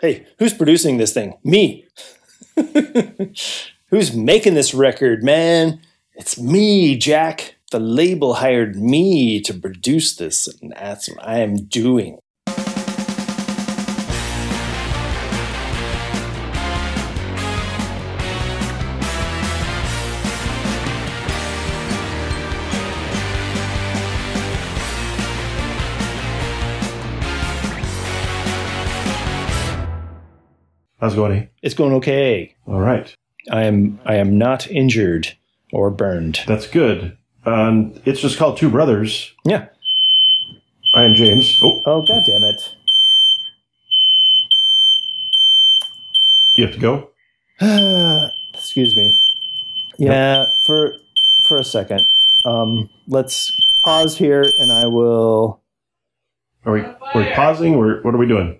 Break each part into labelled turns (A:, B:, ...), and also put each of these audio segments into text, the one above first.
A: Hey, who's producing this thing? Me. who's making this record, man? It's me, Jack. The label hired me to produce this, and that's what I am doing.
B: How's it going? eh?
A: It's going okay.
B: All right.
A: I am I am not injured or burned.
B: That's good. Um, it's just called Two Brothers.
A: Yeah.
B: I am James. Oh,
A: Oh god damn it.
B: you have to go?
A: Excuse me. Yeah, for for a second. Um, let's pause here, and I will.
B: Are we, We're pausing. we pausing? Or what are we doing?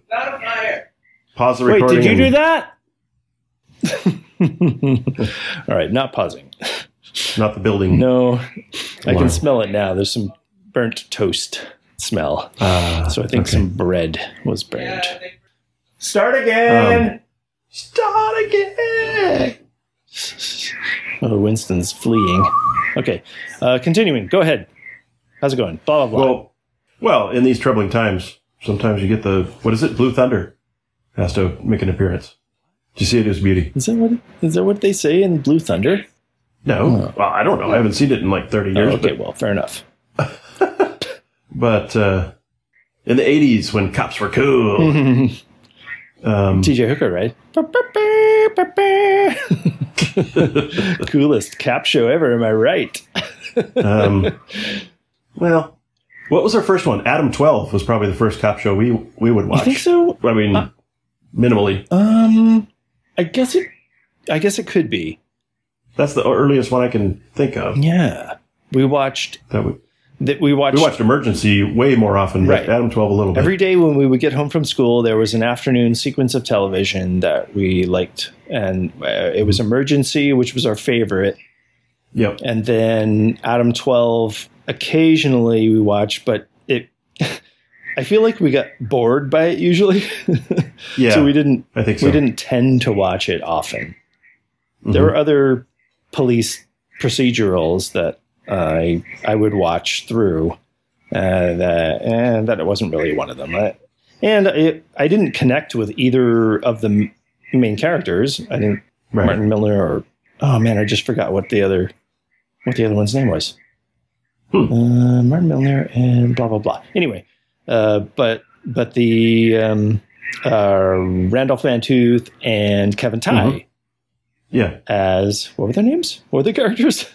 B: Pause the
A: Wait,
B: recording.
A: did you do that? All right, not pausing.
B: Not the building.
A: No, I can smell it now. There's some burnt toast smell.
B: Ah,
A: So I think
B: okay.
A: some bread was burned.
B: Start again. Start again.
A: Oh, Winston's fleeing. Okay, uh, continuing. Go ahead. How's it going? Blah blah blah.
B: Well, well, in these troubling times, sometimes you get the what is it? Blue Thunder has to make an appearance. Do you see it as beauty?
A: is that what is that what they say in Blue Thunder?
B: No, well, I don't know. I haven't seen it in like thirty years.
A: okay, well, fair enough.
B: But, but uh, in the '80s, when cops were cool, um,
A: TJ Hooker, right? Coolest cap show ever, am I right?
B: um, well, what was our first one? Adam Twelve was probably the first cop show we we would watch.
A: I think so.
B: I mean,
A: Uh,
B: minimally.
A: Um, I guess it. I guess it could be.
B: That's the earliest one I can think of.
A: Yeah, we watched
B: That we,
A: that. We watched,
B: we watched Emergency way more often,
A: Right.
B: Adam Twelve a little bit.
A: every day when we would get home from school. There was an afternoon sequence of television that we liked, and uh, it was Emergency, which was our favorite.
B: yep.
A: and then Adam 12 occasionally we watched, but it I feel like we got bored by it usually
B: Yeah.
A: so we didn't
B: I think so.
A: we didn't tend to watch it often
B: Mhm.
A: there were other police procedurals that I I would watch through uh, that and that it wasn't really one of them I, and it, I didn't connect with either of the m- main characters I didn't
B: right.
A: Martin Miller or oh man, I just forgot what the other what the other one's name was.
B: Hmm.
A: Uh, Martin Miller and blah blah blah. Anyway, uh, but but the um, uh, Randolph Mantooth and Kevin Tighe
B: Mhm. Yeah.
A: as what were their names? What were the characters?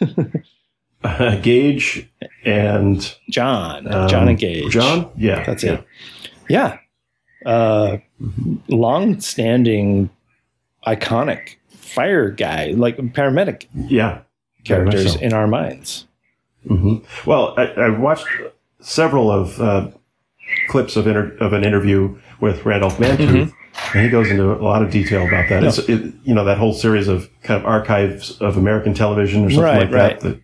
B: Gage and
A: John,
B: um,
A: John and Gage.
B: John. Yeah.
A: That's
B: yeah.
A: it. Yeah. Uh, long-standing, iconic fire guy, like paramedic
B: Yeah.
A: Characters
B: so.
A: in our minds.
B: hmm Well, I, I watched several of uh, clips of inter- of an interview with Randolph Mantooth,
A: Mm-hmm.
B: and he goes into a lot of detail about that. It's, it, you know, that whole series of kind of archives of American television or something
A: Right,
B: like
A: right.
B: that. that.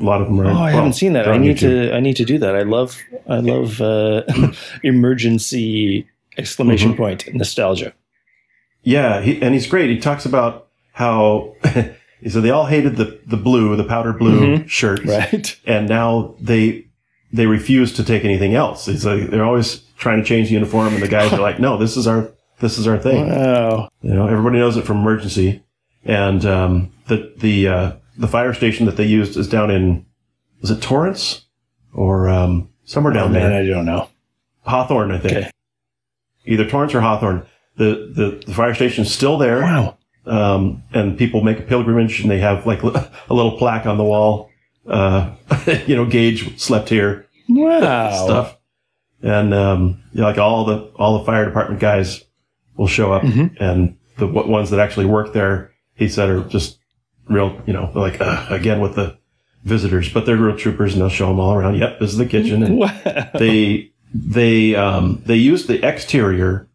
B: A lot of them are.
A: Oh, I
B: well,
A: haven't seen that. I need
B: YouTube.
A: to. I need to do that. I love. I love uh, emergency exclamation
B: Mhm.
A: point nostalgia.
B: Yeah, he, and he's great. He talks about how he said they all hated the the blue, the powder blue
A: Mm-hmm. Right.
B: and now they they refuse to take anything else. It's like they're always trying to change the uniform, and the guys are like, "No, this is our this is our thing."
A: Wow.
B: You know, everybody knows it from emergency, and um, the the uh, the fire station that they used is down in was it Torrance or um, somewhere down
A: Oh, man,
B: there,
A: I don't know.
B: Hawthorne, I think.
A: Okay.
B: Either Torrance or Hawthorne. The, the the fire station's still there
A: Wow.
B: um, and people make a pilgrimage and they have like a little plaque on the wall. Uh, you know, Gage slept here
A: Wow.
B: stuff, and um, you know, like all the all the fire department guys will show up,
A: Mhm.
B: and the w- ones that actually work there, he said, are just real. You know, like uh, again with the visitors, but they're real troopers, and they'll show them all around. Yep, this is the kitchen, and
A: Wow.
B: they they um, they used the exterior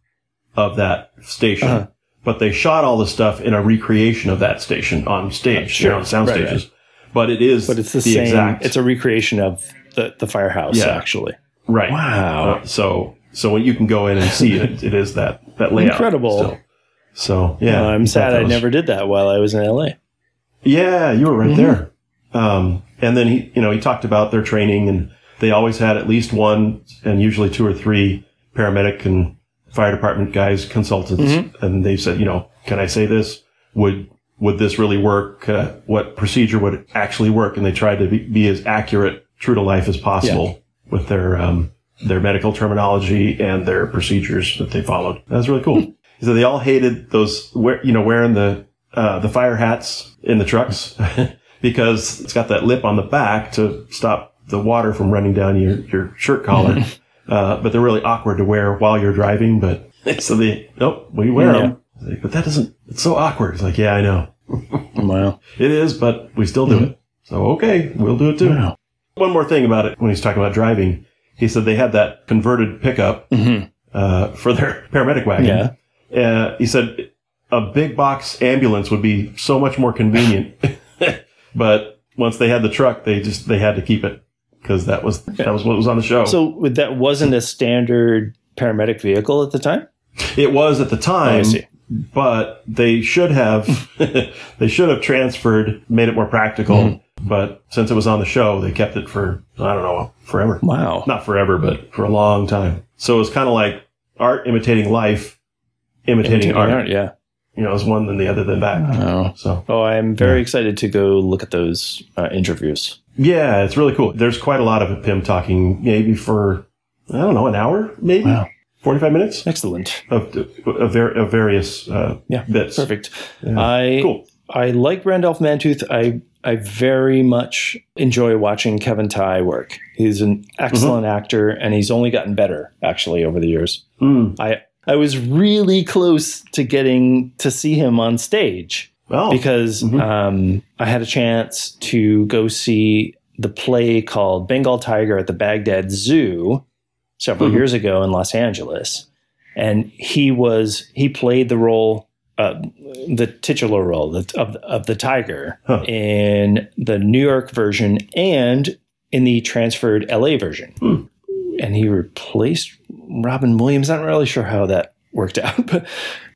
B: of that station,
A: Uh-huh.
B: but they shot all the stuff in a recreation of that station on stage,
A: Sure.
B: you know, on sound
A: Right,
B: stages. But it is
A: But it's the, same.
B: exact
A: It's a recreation of the the firehouse.
B: Yeah.
A: Actually.
B: right.
A: Wow.
B: Uh, so so when you can go in and see it, it is that that layout.
A: Incredible.
B: still. So yeah,
A: Well, I'm sad I
B: was-
A: never did that while I was in LA.
B: Yeah, you were right
A: Mhm.
B: there. Um, and then he, you know, he talked about their training, and they always had at least one, and usually two or three paramedic and fire department guys, consultants,
A: Mm-hmm.
B: and they said, you know, can I say this? Would would this really work? Uh, what procedure would actually work? And they tried to be, be as accurate, true to life as possible with their um, their medical terminology and their procedures that they followed. That was really cool. Said they all hated those, you know, wearing the uh, the fire hats in the trucks because it's got that lip on the back to stop the water from running down your, your shirt collar. uh, but they're really awkward to wear while you're driving. But so they, nope, we wear
A: Yeah.
B: them. But that doesn't, it's so awkward. It's like, yeah, I know.
A: Wow.
B: It is, but we still do it. So, okay, we'll do it too.
A: Wow.
B: One more thing about it when he's talking about driving, he said they had that converted pickup
A: Mhm.
B: uh, for their paramedic wagon.
A: Yeah.
B: Uh, he said a big box ambulance would be so much more convenient, but once they had the truck, they just they had to keep it because that was that was what was on the show.
A: So that wasn't a standard paramedic vehicle at the time?
B: it was at the
A: Oh, I
B: time,
A: see.
B: But they should have they should have transferred, made it more practical.
A: Mm-hmm.
B: But since it was on the show, they kept it for I don't know forever.
A: Wow.
B: Not forever, but for a long time. So it was kind of like art imitating life, imitating,
A: Imitating
B: art.
A: art, Yeah.
B: You know, it was one than the other than back.
A: Oh.
B: So
A: Oh, I'm very excited to go look at those uh, interviews.
B: yeah, it's really cool. There's quite a lot of him talking, maybe for I don't know, an hour, maybe
A: Wow.
B: 45 minutes
A: Excellent.
B: of of, var- of various uh,
A: Yeah.
B: bits.
A: Perfect.
B: Yeah.
A: I
B: Cool.
A: I like Randolph Mantooth. I I very much enjoy watching Kevin Tighe work. He's an excellent actor, and he's only gotten better actually over the years.
B: Mm.
A: I I was really close to getting to see him on stage
B: Oh,
A: because
B: Mhm.
A: um, I had a chance to go see the play called Bengal Tiger at the Baghdad Zoo several
B: Mhm.
A: years ago in Los Angeles, and he was he played the role, uh, the titular role of of the tiger
B: Huh.
A: in the New York version and in the transferred LA version,
B: Hmm.
A: and he replaced Robin Williams. I'm not really sure how that worked out, but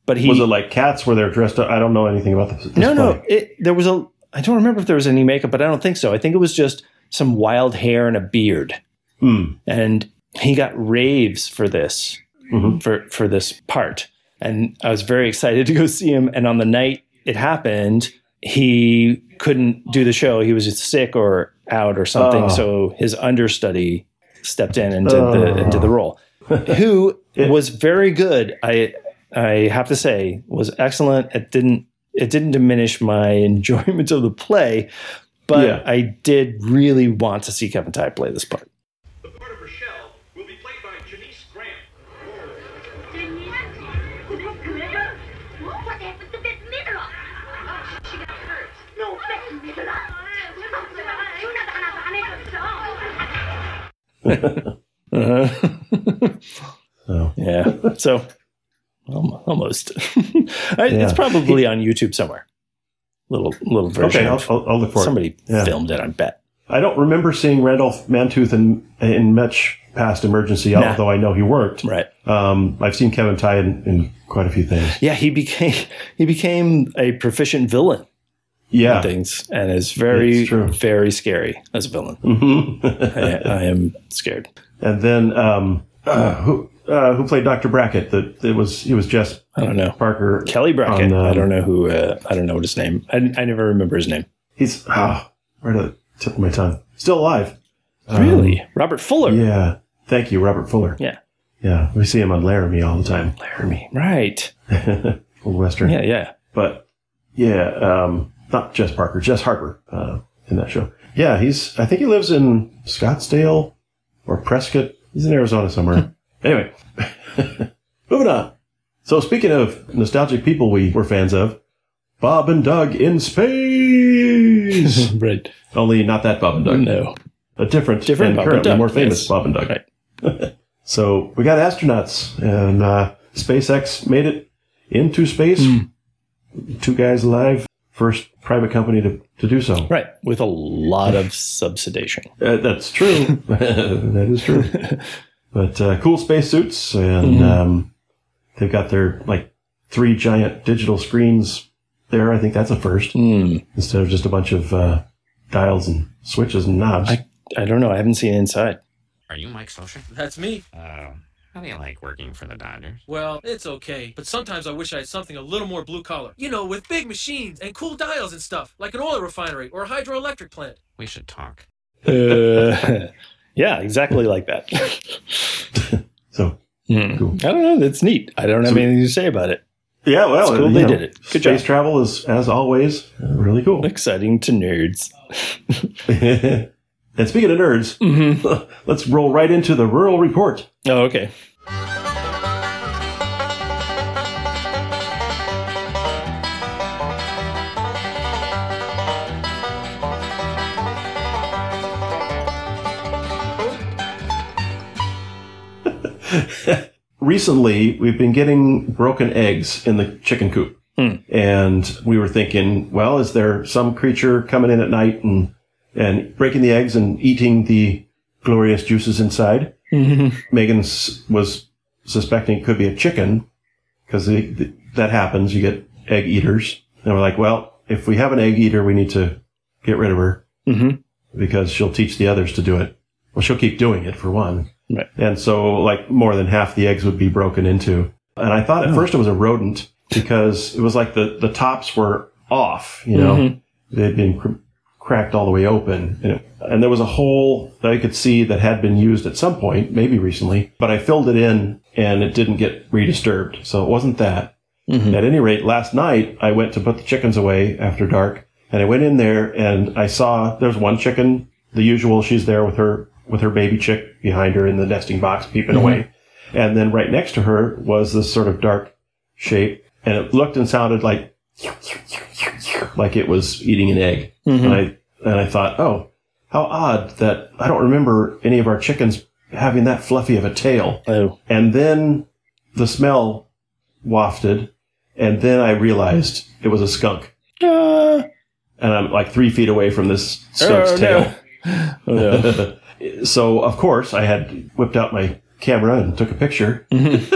A: but he
B: was it like cats where they're dressed up? I don't know anything about this. this
A: no, no. It, there was a. I don't remember if there was any makeup, but I don't think so. I think it was just some wild hair and a beard,
B: Hmm.
A: and he got raves for this
B: Mhm.
A: for for this part. And I was very excited to go see him. And on the night it happened, he couldn't do the show. He was just sick or out or something.
B: Oh.
A: So his understudy stepped in and did
B: Oh.
A: the into the role. Who was very good. I I have to say was excellent. It didn't it didn't diminish my enjoyment of the play, but
B: Yeah.
A: I did really want to see Kevin Tighe play this part. Uh-huh.
B: So,
A: Yeah. So almost. I-
B: Yeah.
A: It's probably on YouTube somewhere. Little little version.
B: okay, I'll, I'll, I'll look for it.
A: somebody
B: Yeah.
A: filmed it. I bet.
B: I don't remember seeing Randolph Mantooth in in much past emergency,
A: Nah.
B: although I know he worked.
A: Right.
B: Um, I've seen Kevin Tighe in, in quite a few things.
A: Yeah. He became he became a proficient villain.
B: Yeah.
A: in Things and is very very scary as a villain.
B: hmm
A: I, I am scared.
B: and then um, uh, who uh, who played Doctor Brackett? That it was he was Jess
A: I don't know.
B: Parker.
A: Kelly Brackett.
B: on, um,
A: I don't know who. Uh, I don't know what his name. I, I never remember his name.
B: He's ah, right at the tip of my tongue. Still alive. Um,
A: Really, Robert Fuller.
B: Yeah. Thank you, Robert Fuller.
A: Yeah.
B: Yeah. We see him on Laramie all the time.
A: Laramie. Right.
B: Old Western.
A: Yeah. Yeah.
B: But yeah, um, not Jess Parker, Jess Harper uh, in that show. Yeah, he's. I think he lives in Scottsdale or Prescott. He's in Arizona somewhere. anyway, moving on. So speaking of nostalgic people we were fans of, Bob and Doug in space.
A: right.
B: Only not that Bob and Doug.
A: No.
B: A different,
A: Different
B: and
A: Bob and
B: currently
A: Doug,
B: more famous
A: yes.
B: Bob and Doug.
A: Right.
B: so we got astronauts, and uh, SpaceX made it into space.
A: Hmm.
B: Two guys alive. First private company to, to do so.
A: Right. With a lot of subsidization.
B: Uh, that's true. that is true. but uh, cool spacesuits, and
A: Mm-hmm.
B: um, they've got their like three giant digital screens there. I think that's a first
A: Hmm.
B: instead of just a bunch of uh, dials and switches and knobs.
A: I, I don't know. I haven't seen inside.
C: Are you Mike Socha?
D: That's me.
C: Uh, how do you like working for the Dodgers?
D: Well, it's okay, but sometimes I wish I had something a little more blue collar. You know, with big machines and cool dials and stuff, like an oil refinery or a hydroelectric plant.
C: We should talk.
A: Uh, yeah, exactly like that.
B: so
A: Hmm.
B: Cool.
A: I don't know. That's neat. I don't have
B: So-
A: anything to say about it.
B: yeah, well,
A: It's cool they
B: know,
A: did it. Good
B: space
A: job.
B: travel is, as always, really cool.
A: Exciting to nerds.
B: and speaking of nerds,
A: Mm-hmm.
B: let's roll right into the rural report.
A: Oh, okay.
B: Recently, we've been getting broken eggs in the chicken coop. And we were thinking, well, is there some creature coming in at night and, and breaking the eggs and eating the glorious juices inside? Megan was suspecting it could be a chicken because that happens. You get egg eaters. And we're like, well, if we have an egg eater, we need to get rid of her
A: Mhm.
B: because she'll teach the others to do it. Well, she'll keep doing it for one.
A: Right.
B: And so like more than half the eggs would be broken into. And I thought at first it was a rodent because it was like the, the tops were off, you know, they'd been cracked all the way open. And, it, and there was a hole that I could see that had been used at some point, maybe recently, but I filled it in and it didn't get redisturbed. So it wasn't that. Mm-hmm. At any rate, last night I went to put the chickens away after dark and I went in there and I saw there's one chicken, the usual, she's there with her, with her baby chick behind her in the nesting box peeping mm-hmm. away. And then right next to her was this sort of dark shape and it looked and sounded like, like it was eating an egg. Mm-hmm. And I, and I thought, oh, how odd that I don't remember any of our chickens having that fluffy of a tail.
A: Oh,
B: And then the smell wafted, and then I realized it was a skunk.
A: uh,
B: And I'm like three feet away from this skunk's
A: Oh,
B: tail.
A: no. oh, no.
B: so, of course, I had whipped out my camera and took a picture. and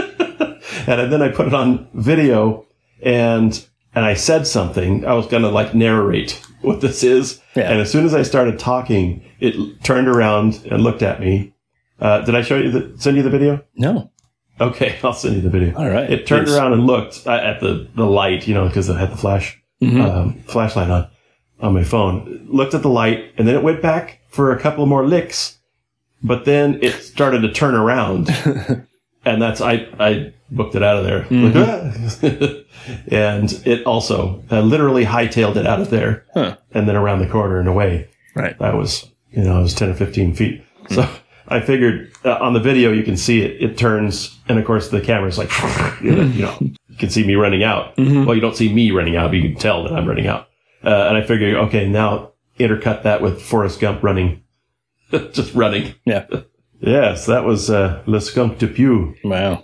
B: then I put it on video and and I said something. I was going to like narrate what this is.
A: Yeah.
B: And as soon as I started talking, it turned around and looked at me. Uh, did I show you the, send you the video?
A: no.
B: Okay, I'll send you the video.
A: All right,
B: It turned
A: please.
B: around and looked at the, the light, you know, because I had the flash um, flashlight on on my phone. Looked at the light, and then it went back for a couple more licks, but then it started to turn around, and that's I I booked it out of there, Like, "Ah." and it also uh, literally hightailed it out of there,
A: Huh.
B: and then around the corner and away.
A: Right.
B: That was, you know, it was 10 or 15 feet. So I figured uh, on the video, you can see it, it turns. And of course, the camera's like, you know, you know, you can see me running out. Well, you don't see me running out, but you can tell that I'm running out. Uh, and I figured, okay, now intercut that with Forrest Gump running, just running.
A: Yeah.
B: Yes, that was, uh, Le Skunk de Pew.
A: Wow.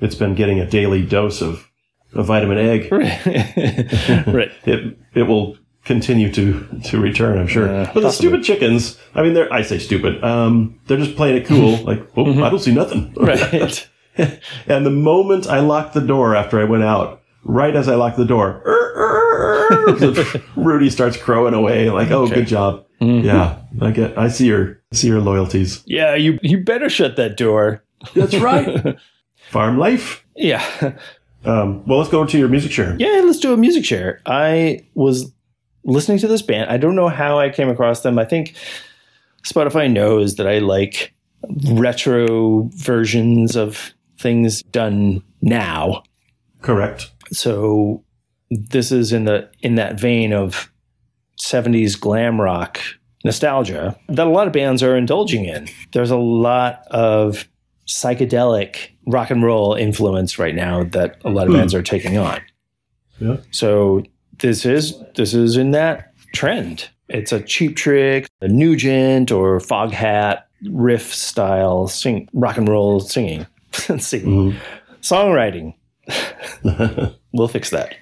B: It's been getting a daily dose of a vitamin egg.
A: right.
B: it it will continue to to return, I'm sure.
A: Uh,
B: but the stupid chickens, I mean, they're I say stupid. Um, they're just playing it cool. like, oh, I don't see nothing.
A: Right.
B: and the moment I locked the door after I went out, right as I locked the door, Rudy starts crowing away. Like, oh, good job.
A: Mm-hmm.
B: Yeah, I get. I see your see your loyalties.
A: Yeah, you you better shut that door.
B: That's right. Farm life.
A: Yeah.
B: Um, well, let's go to your music share.
A: Yeah, let's do a music share. I was listening to this band. I don't know how I came across them. I think Spotify knows that I like retro versions of things done now.
B: Correct.
A: So this is in the in that vein of 70s glam rock nostalgia that a lot of bands are indulging in. There's a lot of psychedelic rock and roll influence right now that a lot of hmm. bands are taking on.
B: Yeah.
A: So this is this is in that trend. It's a cheap trick, a Nugent or Foghat riff style sing rock and roll singing. singing. Mm-hmm. Songwriting. we'll fix that.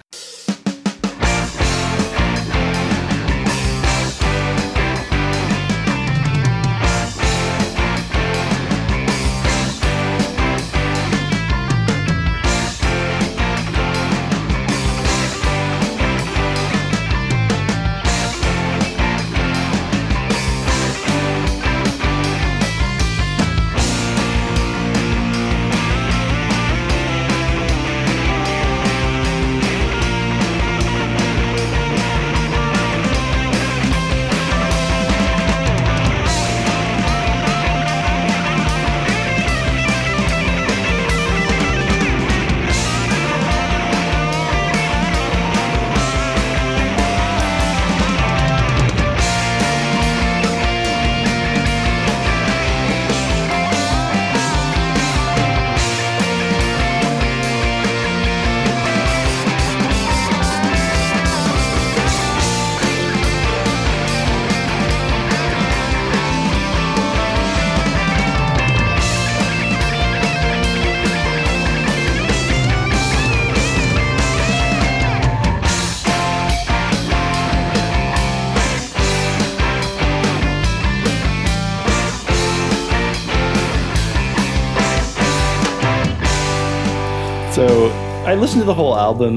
A: I listened to the whole album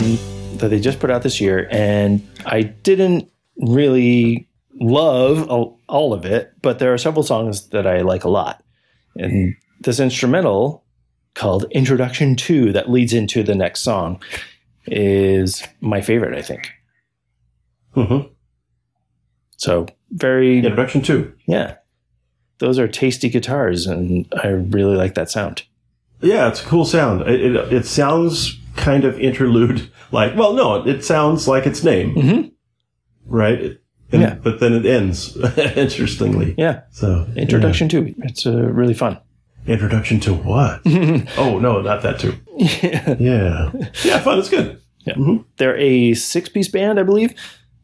A: that they just put out this year, and I didn't really love all, of it, but there are several songs that I like a lot. And this instrumental called Introduction 2 that leads into the next song is my favorite, I think.
B: Mhm.
A: So, very,
B: Introduction two.
A: yeah. Those are tasty guitars, and I really like that sound.
B: Yeah, it's a cool sound. It, it, it sounds kind of interlude like, well, no, it sounds like its name.
A: Mhm.
B: Right? And-
A: Yeah.
B: But then it ends, interestingly.
A: Yeah.
B: So,
A: Introduction to It's uh, really fun.
B: Introduction to what? oh, no, not that too.
A: yeah.
B: Yeah. Yeah, fun. It's good.
A: Yeah, They're a six piece band, I believe,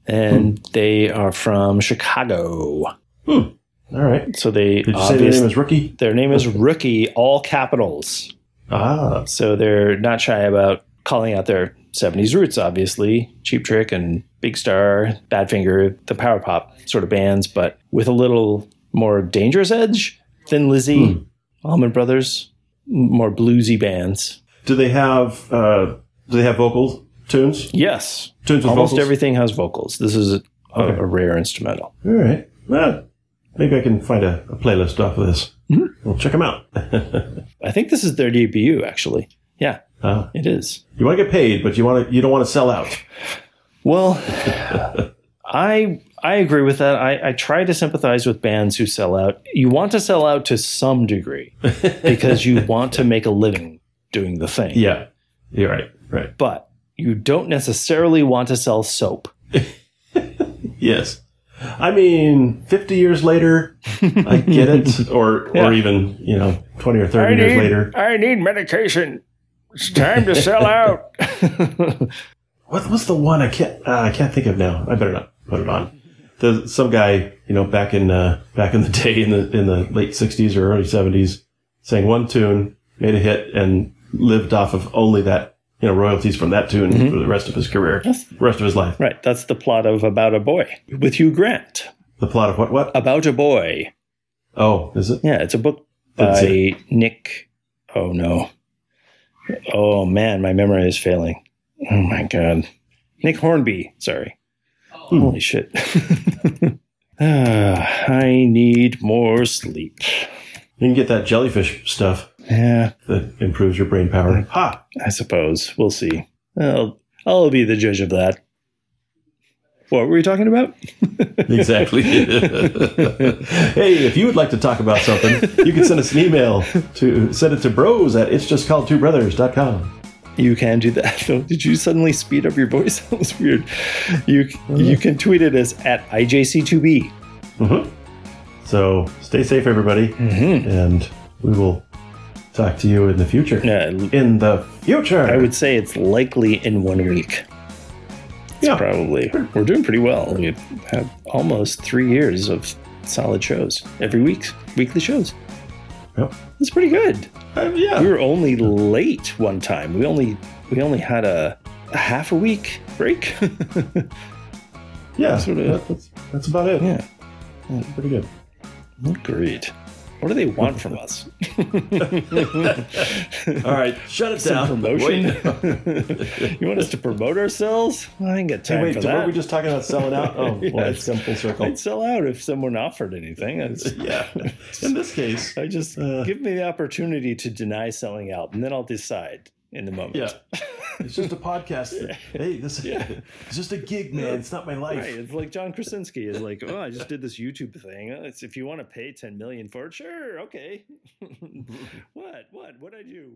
A: and
B: Hmm.
A: they are from Chicago.
B: All right.
A: So they
B: Did you say their name is Rookie?
A: their name is Rookie, all capitals.
B: Ah.
A: So they're not shy about calling out their 70s roots, obviously. Cheap Trick and Big Star, Badfinger, the power pop sort of bands, but with a little more dangerous edge. Thin Lizzy,
B: Hmm.
A: Allman Brothers, more bluesy bands.
B: Do they have, uh, do they have vocal tunes?
A: Yes,
B: Tunes with
A: almost
B: vocals?
A: everything has vocals. This is a,
B: Okay.
A: a rare instrumental.
B: All right. Well, maybe I can find a, a playlist off of this. We'll check them out.
A: I think this is their debut, actually. Yeah,
B: Ah.
A: it is.
B: you want to get paid, but you want to, you don't want to sell out.
A: Well, I I agree with that. I, I try to sympathize with bands who sell out. You want to sell out to some degree because you want to make a living doing the thing.
B: Yeah. You're right. Right.
A: But you don't necessarily want to sell soap.
B: Yes. I mean, 50 years later, I get it. Or,
A: Yeah.
B: or even, you know, 20 or 30 years later.
A: I need medication. It's time to sell out.
B: What was the one I can't, uh, I can't think of now. I better not put it on. There's some guy, you know, back in, uh, back in the day in the, in the late 60s or early 70s sang one tune, made a hit and lived off of only that, you know, royalties from that tune for the rest of his career, rest of his life.
A: right. That's the plot of About a Boy with Hugh Grant.
B: The plot of what, what?
A: About a Boy.
B: Oh, is it?
A: Yeah, it's a book
B: That's
A: by Nick. Oh no. Oh man, my memory is failing. Oh my god. Nick Hornby. Sorry. Holy shit. Ah, I need more sleep.
B: You can get that jellyfish stuff
A: Yeah,
B: that improves your brain power. Ha!
A: I suppose. We'll see. I'll, I'll be the judge of that. What were we talking about?
B: Exactly. hey, if you would like to talk about something, you can send us an email to send it to bros at it's just called two brothers.com.
A: You can do that. Did you suddenly speed up your voice? That was weird. You you can tweet it as at IJC2B. Mm-hmm.
B: So stay safe, everybody, mm-hmm. and we will talk to you in the future.
A: Yeah,
B: In the future.
A: I would say it's likely in one week.
B: Yeah.
A: Probably. We're doing pretty well. We've had almost three years of solid shows every week, weekly shows.
B: Yep.
A: It's pretty good.
B: Uh, yeah.
A: We were only late one time. We only we only had a, a half a week break.
B: yeah.
A: sort of-
B: That- that's, that's about it.
A: yeah,
B: Pretty good.
A: great. What do they want from us?
B: All right. Shut it
A: Some
B: down.
A: promotion? You want us to promote ourselves? I ain't got time
B: Hey, wait,
A: for that.
B: we just talking about selling out? Oh,
A: Yeah,
B: well, it's full circle.
A: I'd sell out if someone offered anything.
B: Yeah. In this case,
A: I just
B: Uh.
A: give me the opportunity to deny selling out, and then I'll decide in the moment.
B: yeah. It's just a podcast. Hey, this it's just a gig, man. It's not my life.
A: Right. It's like John Krasinski is like, oh, I just did this YouTube thing. Uh, It's, if you want to pay 10 million for it, sure, okay. what? What? What'd I do?